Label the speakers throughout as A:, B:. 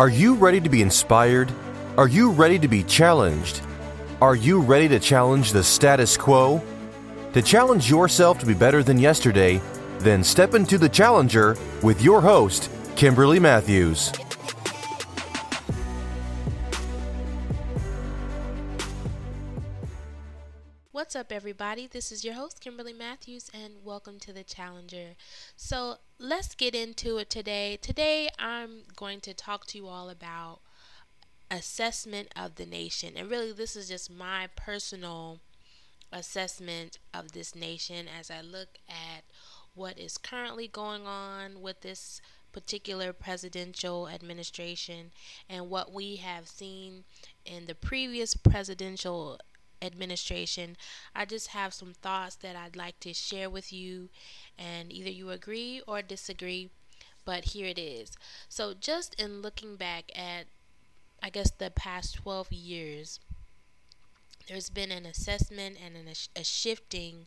A: Are you ready to be inspired? Are you ready to be challenged? Are you ready to challenge the status quo? To challenge yourself to be better than yesterday, then step into the challenger with your host, Kimberly Matthews.
B: What's up, everybody? This is your host, Kimberly Matthews, and welcome to the Challenger. So, let's get into it today. Today, I'm going to talk to you all about assessment of the nation. And really, this is just my personal assessment of this nation as I look at what is currently going on with this particular presidential administration and what we have seen in the previous presidential administration. I just have some thoughts that I'd like to share with you, and either you agree or disagree, but here it is. So, just in looking back at, I guess, the past 12 years, there's been an assessment and an, a shifting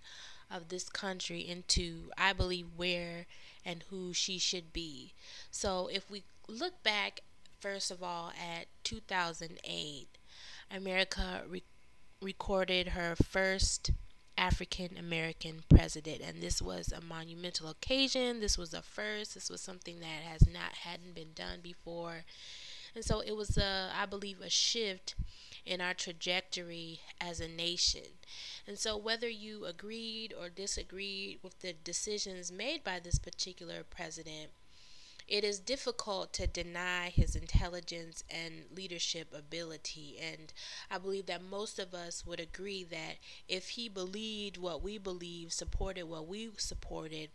B: of this country into, I believe, where and who she should be. So, if we look back, first of all, at 2008, America recorded her first African American president, and this was a monumental occasion. This was a first. This was something that has not hadn't been done before, and so it was a, I believe, a shift in our trajectory as a nation. And so, whether you agreed or disagreed with the decisions made by this particular president, it is difficult to deny his intelligence and leadership ability. And I believe that most of us would agree that if he believed what we believe, supported what we supported,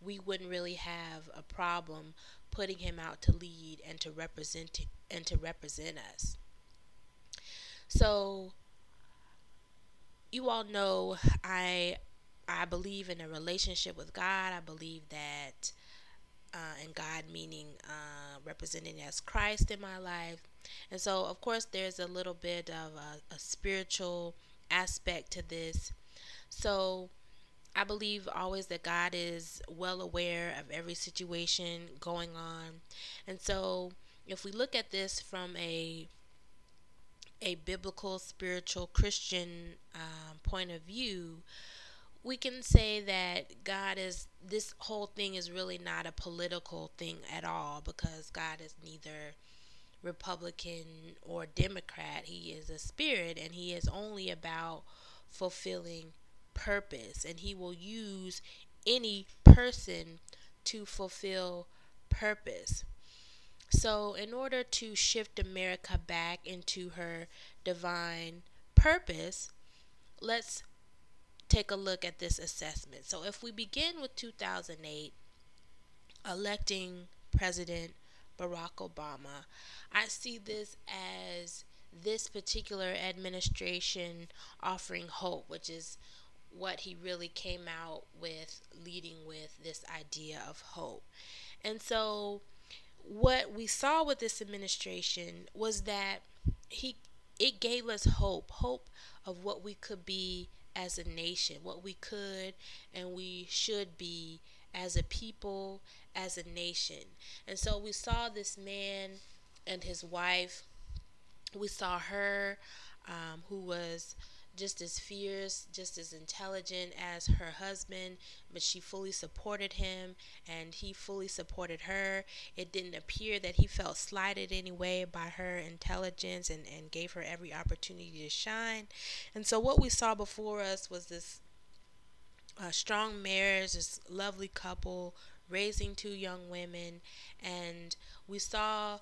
B: we wouldn't really have a problem putting him out to lead and to represent and to represent us. So you all know I I believe in a relationship with God. I believe that uh, and God meaning uh, representing as Christ in my life. And so, of course, there's a little bit of a, a spiritual aspect to this. So, I believe always that God is well aware of every situation going on. And so, if we look at this from a a biblical, spiritual, Christian um, point of view, we can say that God is this whole thing is really not a political thing at all because God is neither Republican or Democrat. He is a spirit and he is only about fulfilling purpose and he will use any person to fulfill purpose. So, in order to shift America back into her divine purpose, let's take a look at this assessment. So, if we begin with 2008, electing President Barack Obama, I see this as this particular administration offering hope, which is what he really came out with, leading with this idea of hope. And so, what we saw with this administration was that he it gave us hope, hope of what we could be as a nation, what we could and we should be as a people, as a nation. And so we saw this man and his wife. We saw her, um, who was just as fierce, just as intelligent as her husband, but she fully supported him and he fully supported her. It didn't appear that he felt slighted anyway by her intelligence and, and gave her every opportunity to shine. And so, what we saw before us was this uh, strong marriage, this lovely couple raising two young women, and we saw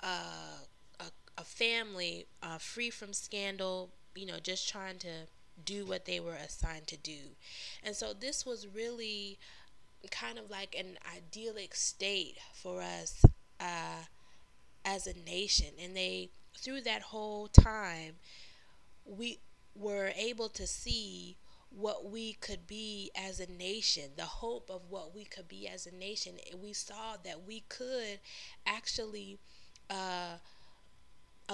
B: uh, a, a family uh, free from scandal you know, just trying to do what they were assigned to do. And so this was really kind of like an idyllic state for us uh, as a nation. And they, through that whole time, we were able to see what we could be as a nation, the hope of what we could be as a nation. We saw that we could actually uh,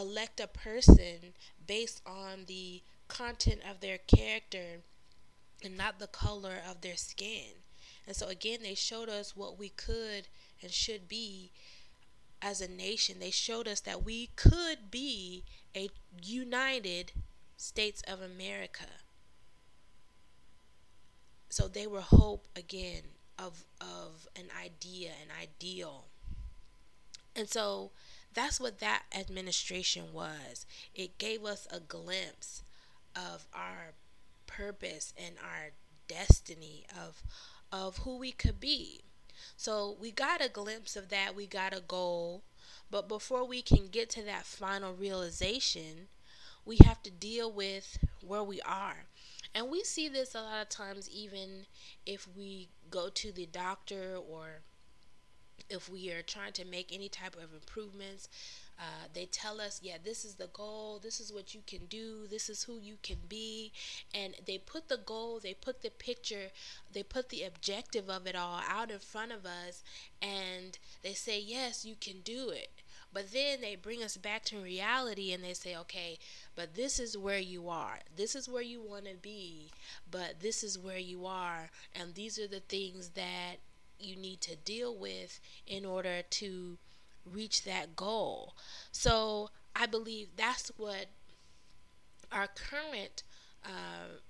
B: elect a person based on the content of their character and not the color of their skin. And so, again, they showed us what we could and should be as a nation, they showed us that we could be a united States of America. So they were hope again of of an idea, an ideal. And so that's what that administration was. It gave us a glimpse of our purpose and our destiny of of who we could be. So we got a glimpse of that, we got a goal, but before we can get to that final realization, we have to deal with where we are. And we see this a lot of times, even if we go to the doctor or if we are trying to make any type of improvements. Uh, they tell us, yeah, this is the goal, this is what you can do, this is who you can be. And they put the goal, they put the picture, they put the objective of it all out in front of us, and they say, yes, you can do it. But then they bring us back to reality and they say, okay, but this is where you are. This is where you want to be, but this is where you are. And these are the things that you need to deal with in order to reach that goal. So I believe that's what our current uh,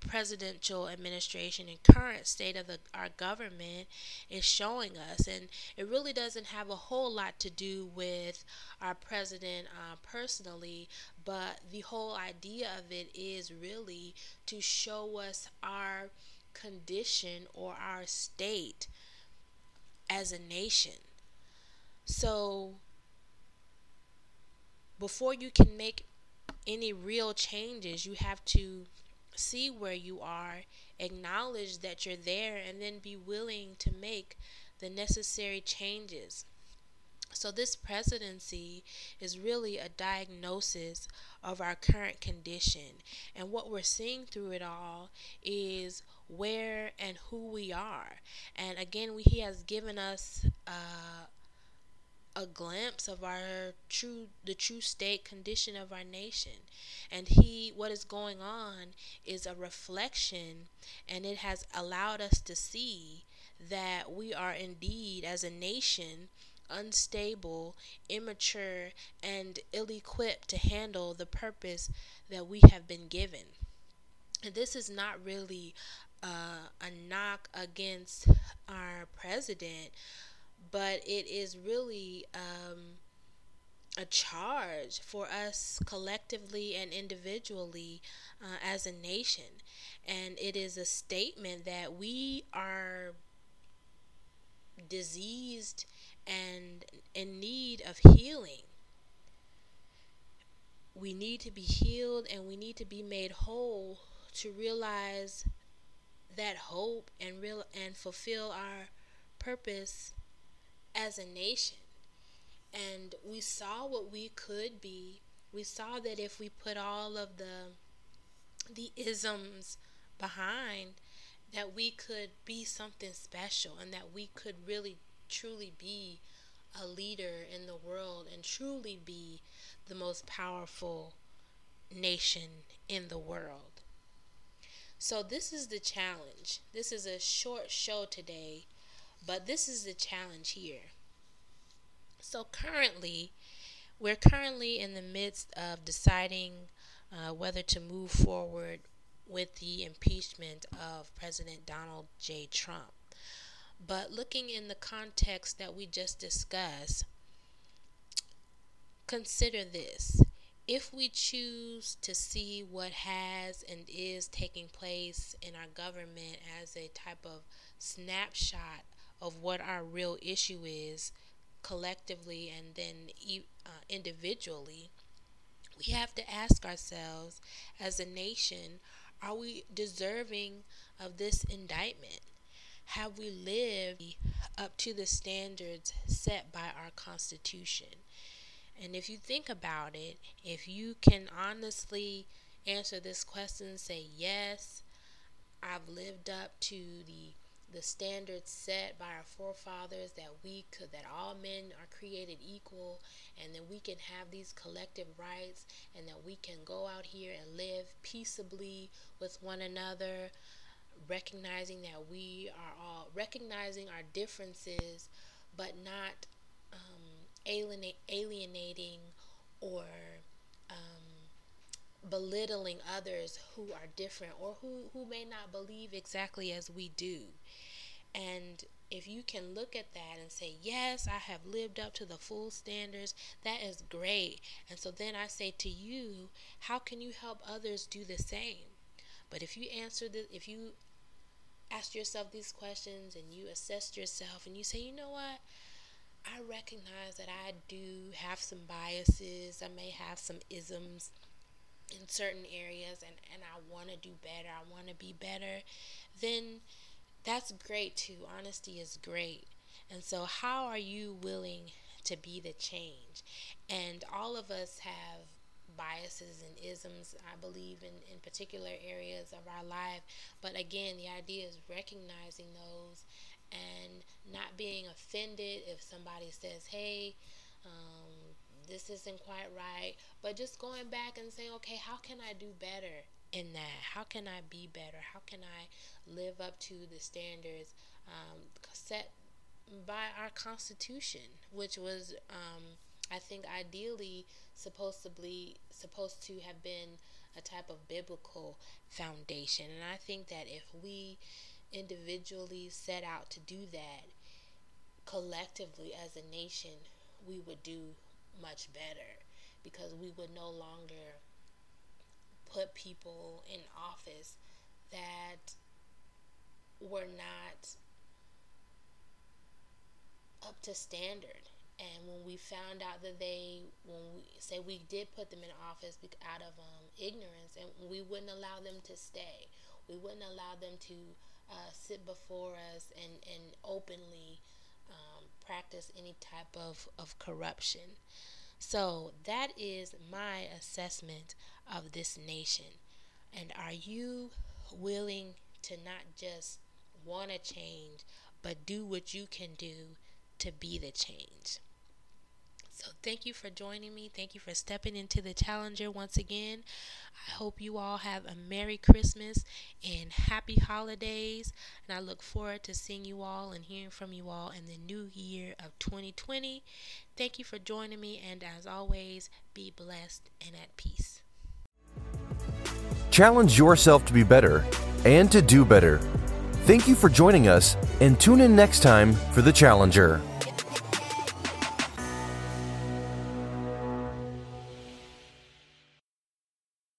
B: presidential administration and current state of the, our government is showing us. And it really doesn't have a whole lot to do with our president uh, personally, but the whole idea of it is really to show us our condition or our state as a nation. So, before you can make any real changes, you have to see where you are, acknowledge that you're there, and then be willing to make the necessary changes. So, this presidency is really a diagnosis of our current condition. And what we're seeing through it all is where and who we are. And again, we, He has given us uh, a glimpse of our true, the true state condition of our nation. And He, what is going on is a reflection, and it has allowed us to see that we are indeed, as a nation, unstable, immature, and ill equipped to handle the purpose that we have been given. And this is not really uh, a knock against our president, but it is really um, a charge for us collectively and individually uh, as a nation. And it is a statement that we are diseased and in need of healing. We need to be healed and we need to be made whole to realize that hope and real and fulfill our purpose as a nation. And we saw what we could be. We saw that if we put all of the the isms behind that we could be something special and that we could really truly be a leader in the world and truly be the most powerful nation in the world. So, this is the challenge. This is a short show today, but this is the challenge here. So, currently, we're currently in the midst of deciding uh, whether to move forward with the impeachment of President Donald J. Trump. But looking in the context that we just discussed, consider this. If we choose to see what has and is taking place in our government as a type of snapshot of what our real issue is collectively and then uh, individually, we have to ask ourselves as a nation are we deserving of this indictment? have we lived up to the standards set by our Constitution? And if you think about it, if you can honestly answer this question, say, yes, I've lived up to the the standards set by our forefathers that we could that all men are created equal and that we can have these collective rights and that we can go out here and live peaceably with one another recognizing that we are all recognizing our differences, but not alienate, alienating or um, belittling others who are different or who, who may not believe exactly as we do. And if you can look at that and say, Yes, I have lived up to the full standards, that is great. And so then I say to you, How can you help others do the same? But if you answer this, if you ask yourself these questions and you assess yourself and you say, You know what? I recognize that I do have some biases, I may have some isms in certain areas and, and I want to do better, I want to be better, then that's great too. Honesty is great. And so, how are you willing to be the change? And all of us have biases and isms, I believe, in, in particular areas of our life. But again, the idea is recognizing those and not being offended if somebody says, hey, um, this isn't quite right, but just going back and saying, okay, how can I do better in that? How can I be better? How can I live up to the standards um, set by our Constitution, which was, um, I think, ideally supposed to be supposed to have been a type of biblical foundation. And I think that if we individually set out to do that collectively as a nation, we would do much better because we would no longer put people in office that were not up to standard. And when we found out that they, when we say we did put them in office out of um, ignorance, and we wouldn't allow them to stay, we wouldn't allow them to uh, sit before us and, and openly um, practice any type of, of corruption. So that is my assessment of this nation. And are you willing to not just want to change, but do what you can do to be the change? So, thank you for joining me. Thank you for stepping into the Challenger once again. I hope you all have a Merry Christmas and Happy Holidays. And I look forward to seeing you all and hearing from you all in the new year of 2020. Thank you for joining me. And as always, be blessed and at peace.
A: Challenge yourself to be better and to do better. Thank you for joining us and tune in next time for The Challenger.